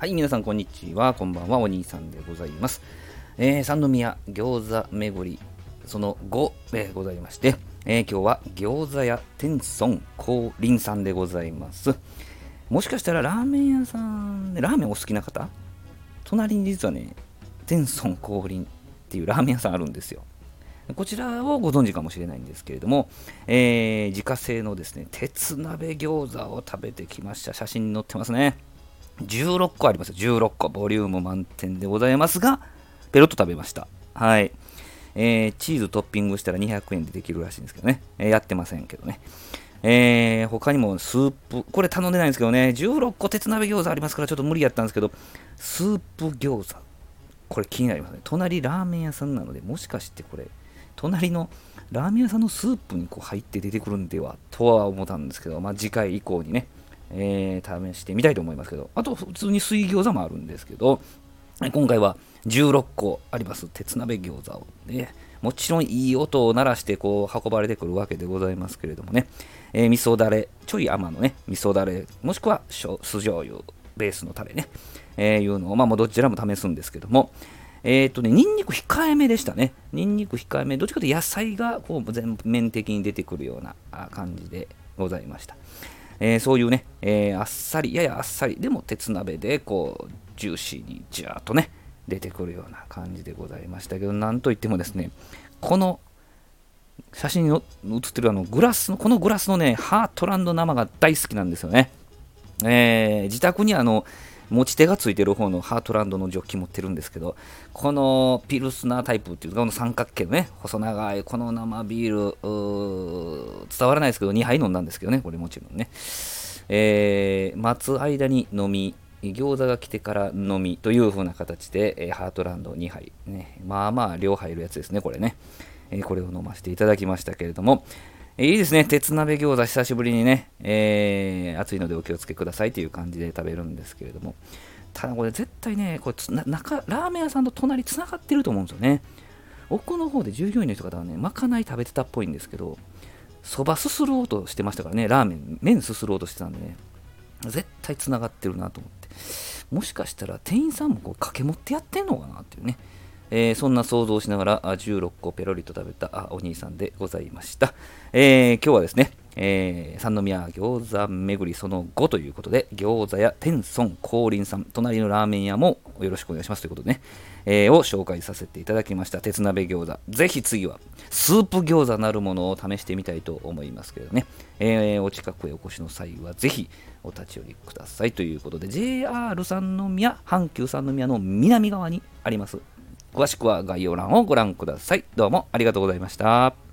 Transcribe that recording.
はい、皆さんこんにちは。こんばんは。お兄さんでございます。えー、三宮餃子巡り、その後、えー、ございまして、えー、今日は餃子屋天孫降臨さんでございます。もしかしたらラーメン屋さんで、ラーメンお好きな方？隣に実はね、天孫降臨っていうラーメン屋さんあるんですよ。こちらをご存知かもしれないんですけれども、えー、自家製のですね、鉄鍋餃子を食べてきました。写真に載ってますね。16個あります。16個。ボリューム満点でございますが、ペロッと食べました。はい。えー、チーズトッピングしたら200円でできるらしいんですけどね。えー、やってませんけどね。えー、他にもスープ、これ頼んでないんですけどね、16個鉄鍋餃子ありますからちょっと無理やったんですけど、スープ餃子。これ気になりますね。隣ラーメン屋さんなので、もしかしてこれ、隣のラーメン屋さんのスープにこう入って出てくるんではとは思ったんですけど、まあ、次回以降にね、えー、試してみたいと思いますけど、あと普通に水餃子もあるんですけど、今回は16個あります鉄鍋餃子をね、もちろんいい音を鳴らしてこう運ばれてくるわけでございますけれどもね、えー、味噌だれ、ちょい甘のね、味噌だれ、もしくは酢醤油ベースのタレね、えー、いうのを、まあ、もうどちらも試すんですけども、えっ、ー、とね、ニンニク控えめでしたね。ニンニク控えめ、どっちかというと野菜がこう全面的に出てくるような感じでございました。えー、そういうね、えー、あっさり、ややあっさり、でも鉄鍋でこう、ジューシーにじゃーっとね、出てくるような感じでございましたけど、なんといってもですね、この写真に写ってるあのグラスの、このグラスのね、ハートランド生が大好きなんですよね。えー、自宅にあの、持ち手がついてる方のハートランドのジョッキ持ってるんですけど、このピルスナータイプっていうか、この三角形のね、細長いこの生ビール、伝わらないですけど、2杯飲んだんですけどね、これもちろんね。えー、待つ間に飲み、餃子が来てから飲みという風な形で、えー、ハートランド2杯、ね、まあまあ量入るやつですね、これね。えー、これを飲ませていただきましたけれども、えいいですね。鉄鍋餃子久しぶりにね、えー、暑いのでお気をつけくださいという感じで食べるんですけれども、ただこれ絶対ね、これ中ラーメン屋さんと隣つながってると思うんですよね。奥の方で従業員の人方はね、まかない食べてたっぽいんですけど、そばすすろうとしてましたからね、ラーメン、麺すすろうとしてたんでね、絶対つながってるなと思って、もしかしたら店員さんもこう掛け持ってやってんのかなっていうね、えー、そんな想像をしながら16個ペロリと食べたお兄さんでございました。えー、今日はですね、えー、三宮餃子巡りその5ということで、餃子屋天孫降臨さん、隣のラーメン屋もよろしくお願いしますということでね、えー、を紹介させていただきました。鉄鍋餃子。ぜひ次は、スープ餃子なるものを試してみたいと思いますけどね、えー、お近くへお越しの際は、ぜひお立ち寄りくださいということで、JR 三宮、阪急三宮の南側にあります。詳しくは概要欄をご覧ください。どうもありがとうございました。